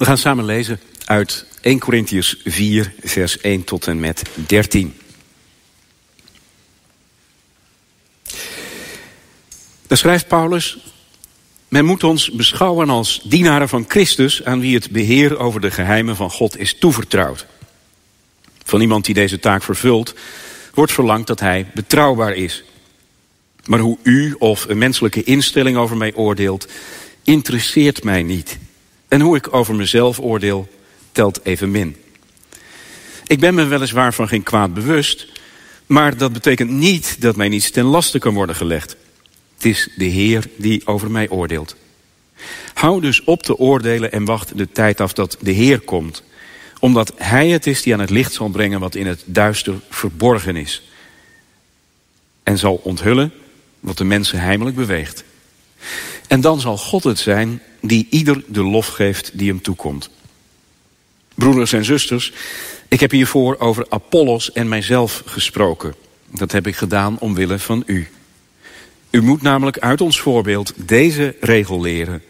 We gaan samen lezen uit 1 Corinthians 4, vers 1 tot en met 13. Daar schrijft Paulus, men moet ons beschouwen als dienaren van Christus aan wie het beheer over de geheimen van God is toevertrouwd. Van iemand die deze taak vervult, wordt verlangd dat hij betrouwbaar is. Maar hoe u of een menselijke instelling over mij oordeelt, interesseert mij niet. En hoe ik over mezelf oordeel, telt evenmin. Ik ben me weliswaar van geen kwaad bewust, maar dat betekent niet dat mij niets ten laste kan worden gelegd. Het is de Heer die over mij oordeelt. Hou dus op te oordelen en wacht de tijd af dat de Heer komt. Omdat Hij het is die aan het licht zal brengen wat in het duister verborgen is. En zal onthullen wat de mensen heimelijk beweegt. En dan zal God het zijn die ieder de lof geeft die hem toekomt. Broeders en zusters, ik heb hiervoor over Apollos en mijzelf gesproken. Dat heb ik gedaan omwille van u. U moet namelijk uit ons voorbeeld deze regel leren.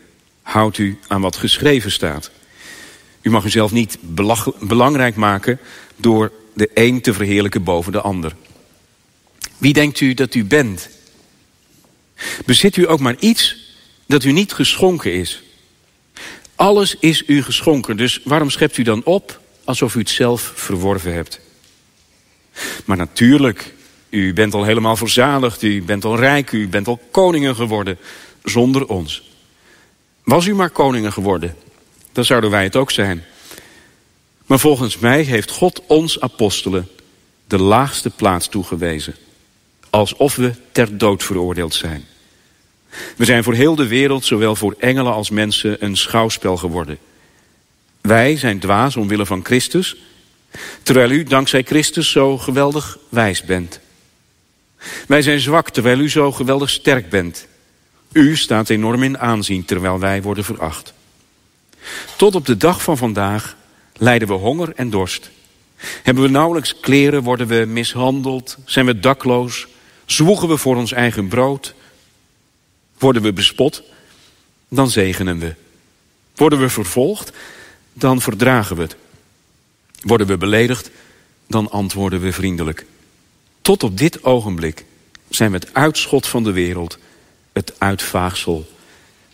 Houdt u aan wat geschreven staat. U mag uzelf niet belangrijk maken door de een te verheerlijken boven de ander. Wie denkt u dat u bent? Bezit u ook maar iets dat u niet geschonken is? Alles is u geschonken, dus waarom schept u dan op alsof u het zelf verworven hebt? Maar natuurlijk, u bent al helemaal verzadigd, u bent al rijk, u bent al koningen geworden, zonder ons. Was u maar koningen geworden, dan zouden wij het ook zijn. Maar volgens mij heeft God ons apostelen de laagste plaats toegewezen. Alsof we ter dood veroordeeld zijn. We zijn voor heel de wereld, zowel voor engelen als mensen, een schouwspel geworden. Wij zijn dwaas omwille van Christus, terwijl u dankzij Christus zo geweldig wijs bent. Wij zijn zwak, terwijl u zo geweldig sterk bent. U staat enorm in aanzien, terwijl wij worden veracht. Tot op de dag van vandaag lijden we honger en dorst. Hebben we nauwelijks kleren, worden we mishandeld, zijn we dakloos, zwoegen we voor ons eigen brood, worden we bespot, dan zegenen we. Worden we vervolgd, dan verdragen we het. Worden we beledigd, dan antwoorden we vriendelijk. Tot op dit ogenblik zijn we het uitschot van de wereld, het uitvaagsel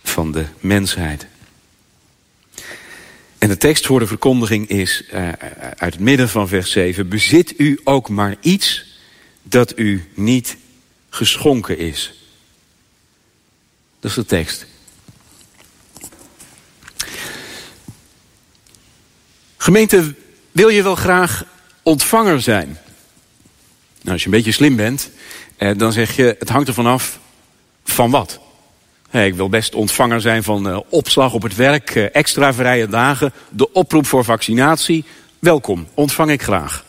van de mensheid. En de tekst voor de verkondiging is uh, uit het midden van vers 7. Bezit u ook maar iets dat u niet geschonken is. Dat is de tekst. Gemeente, wil je wel graag ontvanger zijn? Nou, als je een beetje slim bent, eh, dan zeg je, het hangt er vanaf van wat. ik wil best ontvanger zijn van eh, opslag op het werk, eh, extra vrije dagen, de oproep voor vaccinatie. Welkom, ontvang ik graag.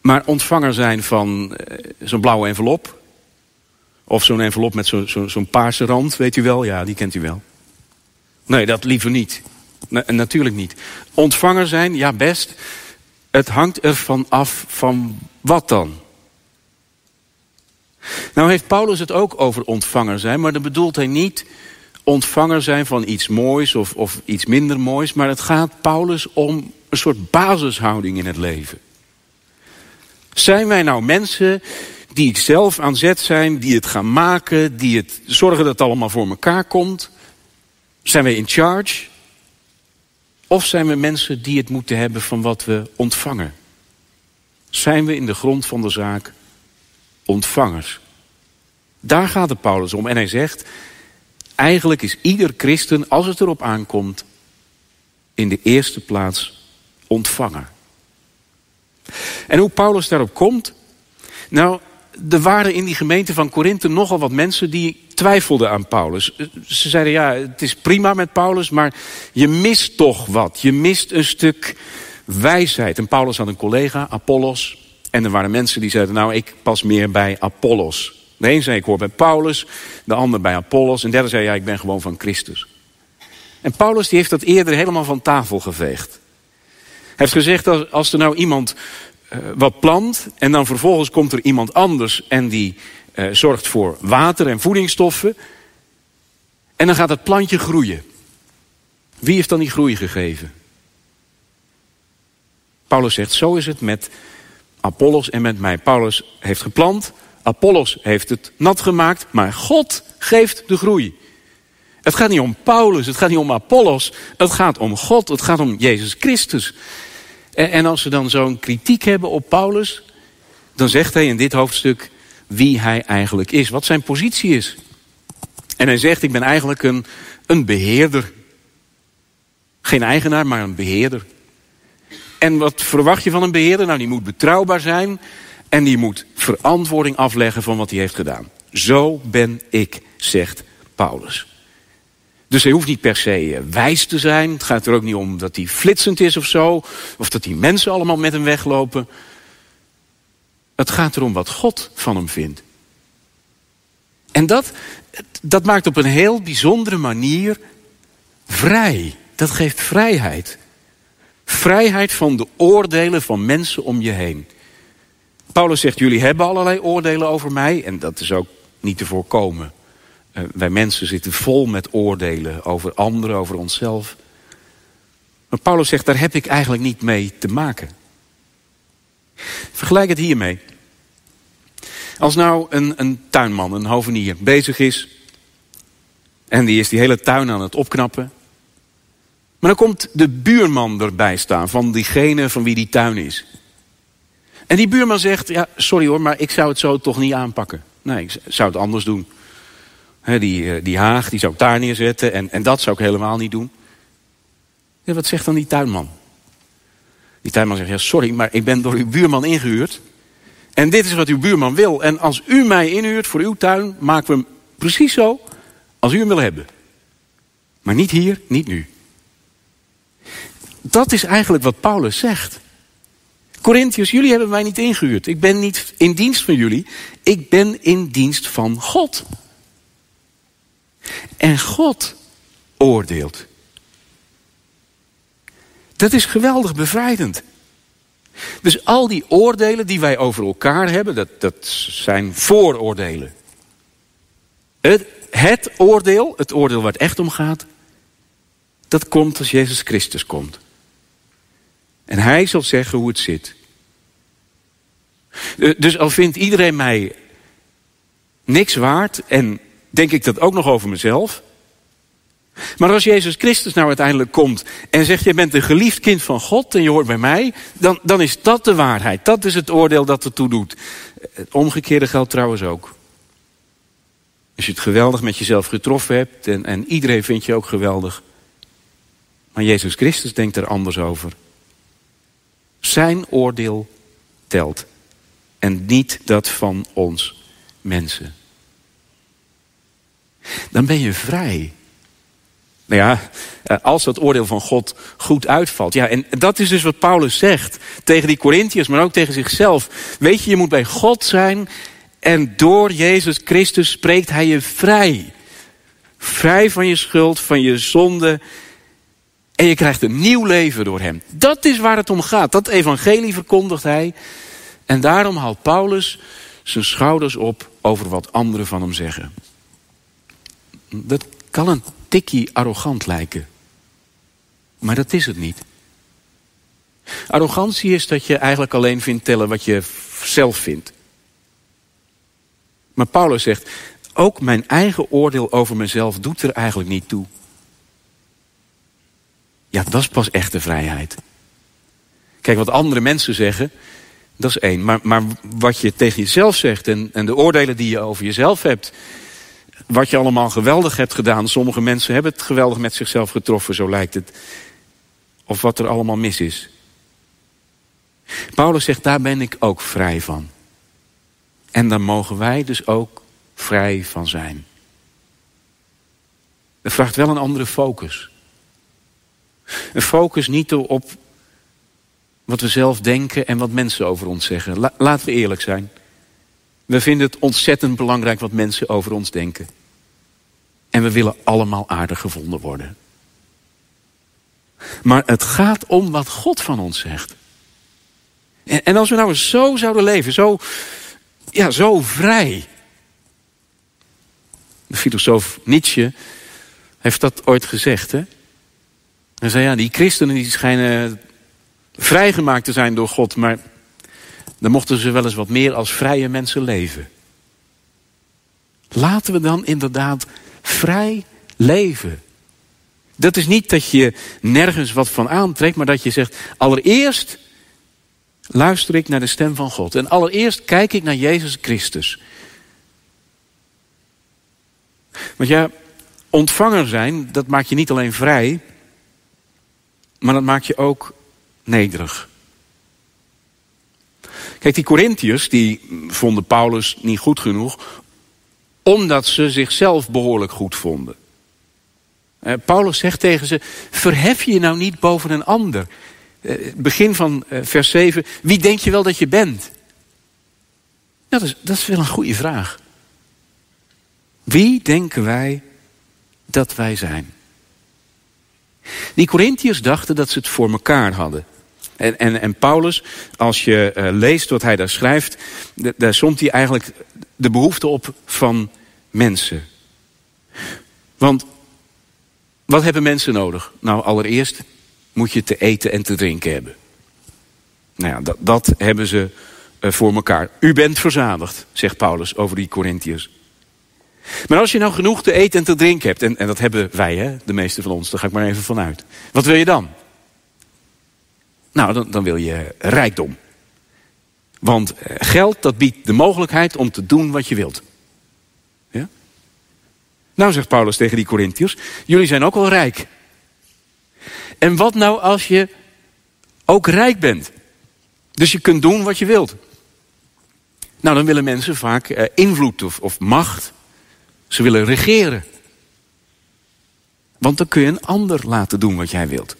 Maar ontvanger zijn van eh, zo'n blauwe envelop, of zo'n envelop met zo'n zo, paarse rand, weet u wel? Ja, die kent u wel. Nee, dat liever niet. natuurlijk niet. Ontvanger zijn, ja best. Het hangt ervan af van wat dan? Nou heeft Paulus het ook over ontvanger zijn, maar dan bedoelt hij niet ontvanger zijn van iets moois of, of iets minder moois, maar het gaat Paulus om een soort basishouding in het leven. Zijn wij nou mensen die zelf aan zet zijn, die het gaan maken, die het zorgen dat het allemaal voor elkaar komt? Zijn we in charge? Of zijn we mensen die het moeten hebben van wat we ontvangen? Zijn we in de grond van de zaak ontvangers? Daar gaat het Paulus om. En hij zegt, eigenlijk is ieder christen, als het erop aankomt, in de eerste plaats ontvanger. En hoe Paulus daarop komt? Nou, er waren in die gemeente van Korinthe nogal wat mensen die twijfelden aan Paulus. Ze zeiden ja, het is prima met Paulus, maar je mist toch wat. Je mist een stuk wijsheid. En Paulus had een collega, Apollos. En er waren mensen die zeiden, nou ik pas meer bij Apollos. De een zei ik hoor bij Paulus, de ander bij Apollos. En de derde zei ja, ik ben gewoon van Christus. En Paulus die heeft dat eerder helemaal van tafel geveegd. Hij heeft gezegd, als er nou iemand wat plant en dan vervolgens komt er iemand anders en die uh, zorgt voor water en voedingsstoffen. En dan gaat het plantje groeien. Wie heeft dan die groei gegeven? Paulus zegt, zo is het met Apollos en met mij. Paulus heeft geplant, Apollos heeft het nat gemaakt, maar God geeft de groei. Het gaat niet om Paulus, het gaat niet om Apollos, het gaat om God, het gaat om Jezus Christus. En, en als we dan zo'n kritiek hebben op Paulus, dan zegt hij in dit hoofdstuk wie hij eigenlijk is, wat zijn positie is. En hij zegt, ik ben eigenlijk een, een beheerder. Geen eigenaar, maar een beheerder. En wat verwacht je van een beheerder? Nou, die moet betrouwbaar zijn en die moet verantwoording afleggen van wat hij heeft gedaan. Zo ben ik, zegt Paulus. Dus hij hoeft niet per se eh, wijs te zijn. Het gaat er ook niet om dat hij flitsend is of zo. Of dat die mensen allemaal met hem weglopen. Het gaat erom wat God van hem vindt. En dat, dat maakt op een heel bijzondere manier vrij. Dat geeft vrijheid. Vrijheid van de oordelen van mensen om je heen. Paulus zegt, jullie hebben allerlei oordelen over mij. En dat is ook niet te voorkomen. Uh, wij mensen zitten vol met oordelen over anderen, over onszelf. Maar Paulus zegt, daar heb ik eigenlijk niet mee te maken. Vergelijk het hiermee. Als nou een, een tuinman, een hovenier, bezig is... en die is die hele tuin aan het opknappen... maar dan komt de buurman erbij staan van diegene van wie die tuin is. En die buurman zegt, ja, sorry hoor, maar ik zou het zo toch niet aanpakken. Nee, ik zou het anders doen. Die, eh, die haag, die zou ik daar neerzetten en, en dat zou ik helemaal niet doen. Ja, wat zegt dan die tuinman? Die tuinman zegt, ja, sorry, maar ik ben door uw buurman ingehuurd. En dit is wat uw buurman wil. En als u mij inhuurt voor uw tuin, maken we hem precies zo als u hem wil hebben. Maar niet hier, niet nu. Dat is eigenlijk wat Paulus zegt. Corinthiërs, jullie hebben mij niet ingehuurd. Ik ben niet in dienst van jullie. Ik ben in dienst van God. En God oordeelt. Dat is geweldig bevrijdend. Dus al die oordelen die wij over elkaar hebben, dat, dat zijn vooroordelen. Het, het oordeel, het oordeel waar het echt om gaat, dat komt als Jezus Christus komt. En hij zal zeggen hoe het zit. Eh, dus al vindt iedereen mij niks waard en denk ik dat ook nog over mezelf. Maar als Jezus Christus nou uiteindelijk komt en zegt: Je bent een geliefd kind van God en je hoort bij mij, dan, dan is dat de waarheid. Dat is het oordeel dat ertoe doet. Het omgekeerde geldt trouwens ook. Als je het geweldig met jezelf getroffen hebt en, en iedereen vindt je ook geweldig. Maar Jezus Christus denkt er anders over. Zijn oordeel telt. En niet dat van ons mensen. Dan ben je vrij. Nou ja, eh, als dat oordeel van God goed uitvalt. Ja, en dat is dus wat Paulus zegt tegen die Corinthiërs, maar ook tegen zichzelf. Weet je, je moet bij God zijn en door Jezus Christus spreekt hij je vrij. Vrij van je schuld, van je zonde. En je krijgt een nieuw leven door hem. Dat is waar het om gaat. Dat evangelie verkondigt hij. En daarom haalt Paulus zijn schouders op over wat anderen van hem zeggen. Dat kan een tikkie arrogant lijken. Maar dat is het niet. Arrogantie is dat je eigenlijk alleen vindt tellen wat je zelf vindt. Maar Paulus zegt, ook mijn eigen oordeel over mezelf doet er eigenlijk niet toe. Ja, dat is pas echte vrijheid. Kijk, wat andere mensen zeggen, dat is één. Maar, maar wat je tegen jezelf zegt en, en de oordelen die je over jezelf hebt, wat je allemaal geweldig hebt gedaan. Sommige mensen hebben het geweldig met zichzelf getroffen, zo lijkt het. Of wat er allemaal mis is. Paulus zegt, daar ben ik ook vrij van. En daar mogen wij dus ook vrij van zijn. Dat vraagt wel een andere focus. Een focus niet op wat we zelf denken en wat mensen over ons zeggen. laten we eerlijk zijn. We vinden het ontzettend belangrijk wat mensen over ons denken. En we willen allemaal aardig gevonden worden. Maar het gaat om wat God van ons zegt. En, als we nou eens zo zouden leven, zo, ja, zo vrij. De filosoof Nietzsche heeft dat ooit gezegd, hè? En zei ja, die christenen die schijnen vrijgemaakt te zijn door God, maar dan mochten ze wel eens wat meer als vrije mensen leven. Laten we dan inderdaad vrij leven. Dat is niet dat je nergens wat van aantrekt, maar dat je zegt: allereerst luister ik naar de stem van God. En allereerst kijk ik naar Jezus Christus. Want ja, ontvanger zijn, dat maakt je niet alleen vrij, maar dat maakt je ook nederig. Kijk, die Corinthiërs, die vonden Paulus niet goed genoeg, omdat ze zichzelf behoorlijk goed vonden. Eh, Paulus zegt tegen ze, verhef je nou niet boven een ander. Eh, begin van eh, vers 7, wie denk je wel dat je bent? dat, is, dat is wel een goede vraag. Wie denken wij dat wij zijn? Die Corinthiërs dachten dat ze het voor elkaar hadden. En, en, en Paulus, als je uh, leest wat hij daar schrijft, daar somt hij eigenlijk de behoefte op van mensen. Want wat hebben mensen nodig? Nou, allereerst moet je te eten en te drinken hebben. Nou ja, dat, dat hebben ze uh, voor elkaar. U bent verzadigd, zegt Paulus over die Corinthiërs. Maar als je nou genoeg te eten en te drinken hebt, en, en dat hebben wij, hè, de meeste van ons, daar ga ik maar even vanuit. Wat wil je dan? Nou, dan, dan wil je rijkdom. Want eh, geld, dat biedt de mogelijkheid om te doen wat je wilt. Ja? Nou, zegt Paulus tegen die Corinthiërs, jullie zijn ook wel rijk. En wat nou als je ook rijk bent? Dus je kunt doen wat je wilt. Nou, dan willen mensen vaak eh, invloed of, of macht. Ze willen regeren. Want dan kun je een ander laten doen wat jij wilt.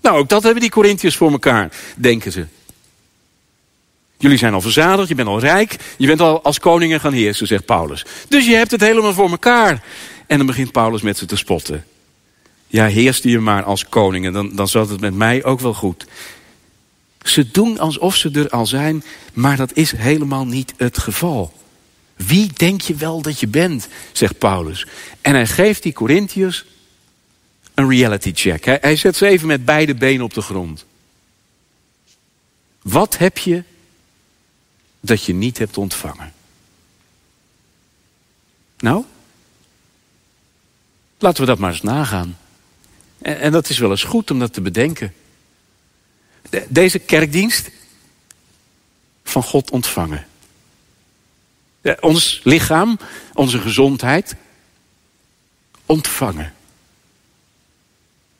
Nou, ook dat hebben die Corinthiërs voor elkaar, denken ze. Jullie zijn al verzadigd, je bent al rijk, je bent al als koningen gaan heersen, zegt Paulus. Dus je hebt het helemaal voor elkaar. En dan begint Paulus met ze te spotten. Ja, heerst je maar als koningen, dan, dan zat het met mij ook wel goed. Ze doen alsof ze er al zijn, maar dat is helemaal niet het geval. Wie denk je wel dat je bent, zegt Paulus. En hij geeft die Corinthiërs een reality check. Hij, zet ze even met beide benen op de grond. Wat heb je dat je niet hebt ontvangen? Nou, laten we dat maar eens nagaan. En, en dat is wel eens goed om dat te bedenken. deze kerkdienst van God ontvangen. ons lichaam, onze gezondheid ontvangen.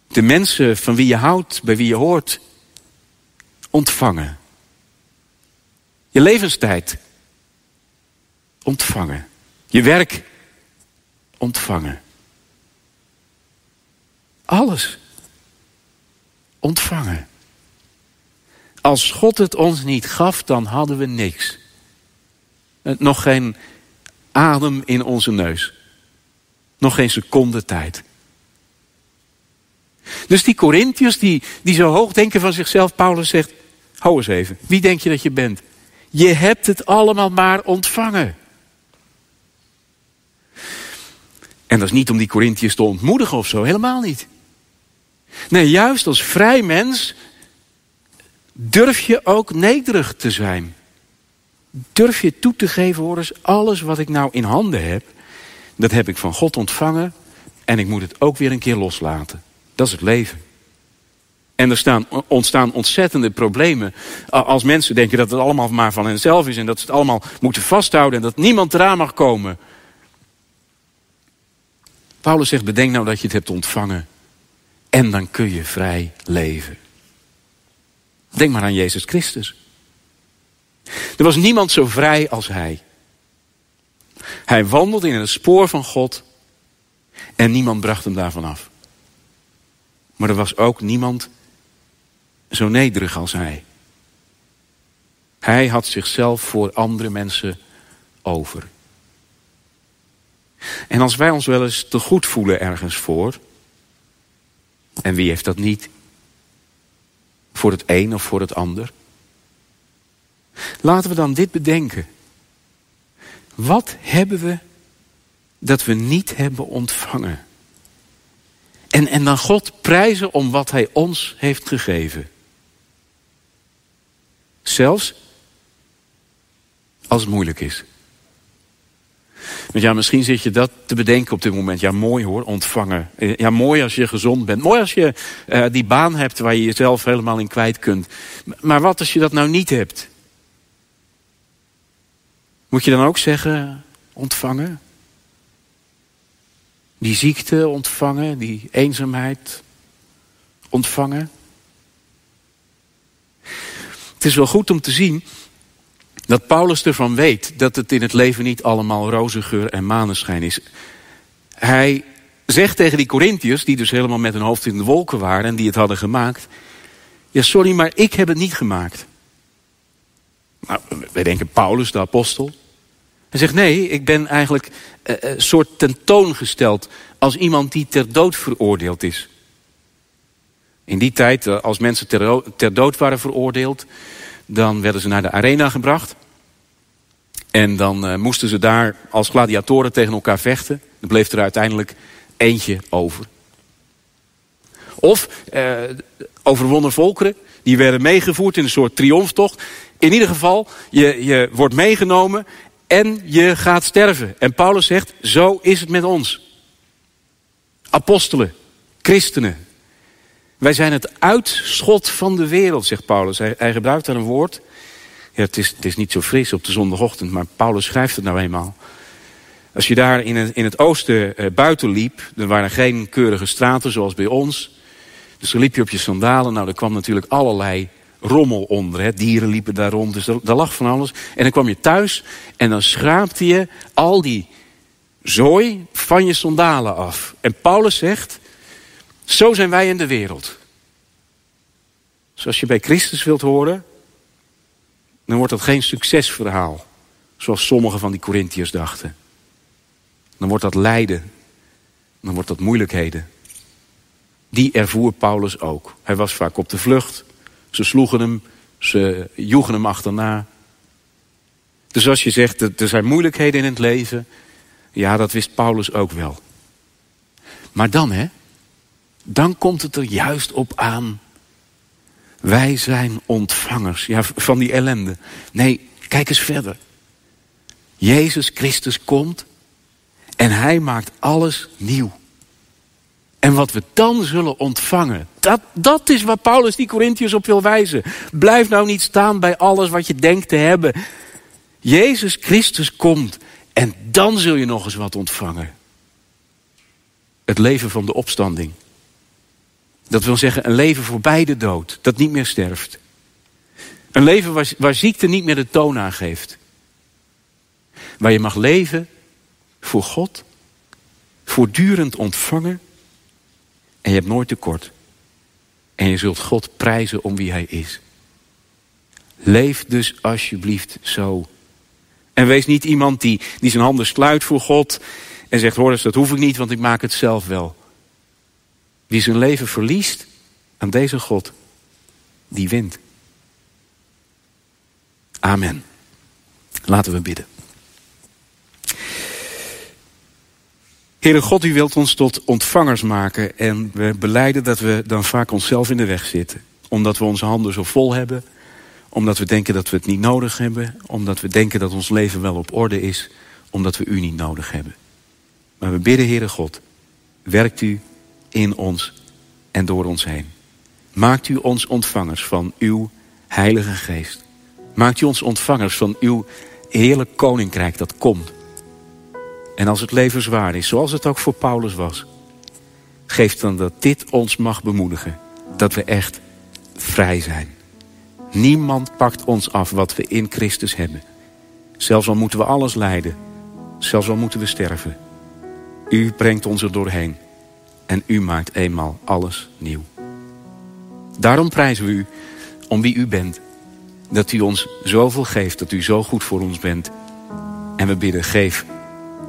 De mensen van wie je houdt, bij wie je hoort, ontvangen. Je levenstijd ontvangen. Je werk ontvangen. Alles ontvangen. Als God het ons niet gaf, dan hadden we niks. Nog geen adem in onze neus. Nog geen seconde tijd. Dus die Corinthiërs die, die zo hoog denken van zichzelf, Paulus zegt, hou eens even, wie denk je dat je bent? Je hebt het allemaal maar ontvangen. En dat is niet om die Corinthiërs te ontmoedigen of zo, helemaal niet. Nee, juist als vrij mens durf je ook nederig te zijn. Durf je toe te geven, hoor eens, alles wat ik nou in handen heb, dat heb ik van God ontvangen en ik moet het ook weer een keer loslaten. Dat is het leven. En er staan, ontstaan ontzettende problemen als mensen denken dat het allemaal maar van henzelf is en dat ze het allemaal moeten vasthouden en dat niemand eraan mag komen. Paulus zegt, bedenk nou dat je het hebt ontvangen en dan kun je vrij leven. Denk maar aan Jezus Christus. Er was niemand zo vrij als hij. Hij wandelde in het spoor van God en niemand bracht hem daarvan af. Maar er was ook niemand zo nederig als hij. Hij had zichzelf voor andere mensen over. En als wij ons wel eens te goed voelen ergens voor, en wie heeft dat niet? Voor het een of voor het ander? Laten we dan dit bedenken. Wat hebben we dat we niet hebben ontvangen? En, en dan God prijzen om wat Hij ons heeft gegeven. Zelfs als het moeilijk is. Want ja, misschien zit je dat te bedenken op dit moment. Ja, mooi hoor, ontvangen. Ja, mooi als je gezond bent. Mooi als je uh, die baan hebt waar je jezelf helemaal in kwijt kunt. Maar wat als je dat nou niet hebt? Moet je dan ook zeggen, ontvangen? Die ziekte ontvangen, die eenzaamheid ontvangen? Het is wel goed om te zien dat Paulus ervan weet dat het in het leven niet allemaal roze geur en maneschijn is. Hij zegt tegen die Corinthiërs, die dus helemaal met hun hoofd in de wolken waren en die het hadden gemaakt. Ja, sorry, maar ik heb het niet gemaakt. Nou, wij denken Paulus, de apostel. Hij zegt nee, ik ben eigenlijk een uh, uh, soort tentoongesteld als iemand die ter dood veroordeeld is. In die tijd, uh, als mensen ter, dood waren veroordeeld, dan werden ze naar de arena gebracht. En dan moesten ze daar als gladiatoren tegen elkaar vechten. Er bleef er uiteindelijk eentje over. Of overwonnen volkeren, die werden meegevoerd in een soort triomftocht. In ieder geval, je, je wordt meegenomen en je gaat sterven. En Paulus zegt, zo is het met ons. Apostelen, christenen. Wij zijn het uitschot van de wereld, zegt Paulus. Hij, gebruikt daar een woord. Ja, het, is, het is niet zo fris op de zondagochtend, maar Paulus schrijft het nou eenmaal. Als je daar in het, in het oosten uh, buiten liep, er waren geen keurige straten zoals bij ons. Dus dan liep je op je sandalen. Nou, er kwam natuurlijk allerlei rommel onder. Hè. Dieren liepen daar rond, dus daar, lag van alles. En dan kwam je thuis en dan schraapte je al die zooi van je sandalen af. En Paulus zegt, zo zijn wij in de wereld. Dus als je bij Christus wilt horen, dan wordt dat geen succesverhaal. Zoals sommige van die Corinthiërs dachten. Dan wordt dat lijden. Dan wordt dat moeilijkheden. Die ervoer Paulus ook. Hij was vaak op de vlucht. Ze sloegen hem, ze joegen hem achterna. Dus als je zegt, er zijn moeilijkheden in het leven. Ja, dat wist Paulus ook wel. Maar dan, hè? Dan komt het er juist op aan. Wij zijn ontvangers ja, van die ellende. Nee, kijk eens verder. Jezus Christus komt en hij maakt alles nieuw. En wat we dan zullen ontvangen, dat, dat is waar Paulus die Corinthiërs op wil wijzen. Blijf nou niet staan bij alles wat je denkt te hebben. Jezus Christus komt en dan zul je nog eens wat ontvangen. Het leven van de opstanding. Dat wil zeggen een leven voorbij de dood, dat niet meer sterft. Een leven waar, waar ziekte niet meer de toon aangeeft. Waar je mag leven voor God, voortdurend ontvangen en je hebt nooit tekort. En je zult God prijzen om wie Hij is. Leef dus alsjeblieft zo. En wees niet iemand die, die zijn handen sluit voor God en zegt, hoor eens, dat hoef ik niet, want ik maak het zelf wel. Wie zijn leven verliest aan deze God, die wint. Amen. Laten we bidden. Heere God, u wilt ons tot ontvangers maken en we beleiden dat we dan vaak onszelf in de weg zitten. Omdat we onze handen zo vol hebben, omdat we denken dat we het niet nodig hebben, omdat we denken dat ons leven wel op orde is, omdat we u niet nodig hebben. Maar we bidden, Heere God, werkt u in ons en door ons heen. Maakt u ons ontvangers van uw Heilige Geest. Maakt u ons ontvangers van uw heerlijk koninkrijk dat komt. En als het leven zwaar is, zoals het ook voor Paulus was, geef dan dat dit ons mag bemoedigen. Dat we echt vrij zijn. Niemand pakt ons af wat we in Christus hebben. Zelfs al moeten we alles lijden. Zelfs al moeten we sterven. U brengt ons er doorheen. En u maakt eenmaal alles nieuw. Daarom prijzen we u om wie u bent. Dat u ons zoveel geeft, dat u zo goed voor ons bent. En we bidden, geef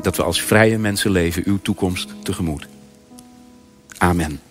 dat we als vrije mensen leven uw toekomst tegemoet. Amen.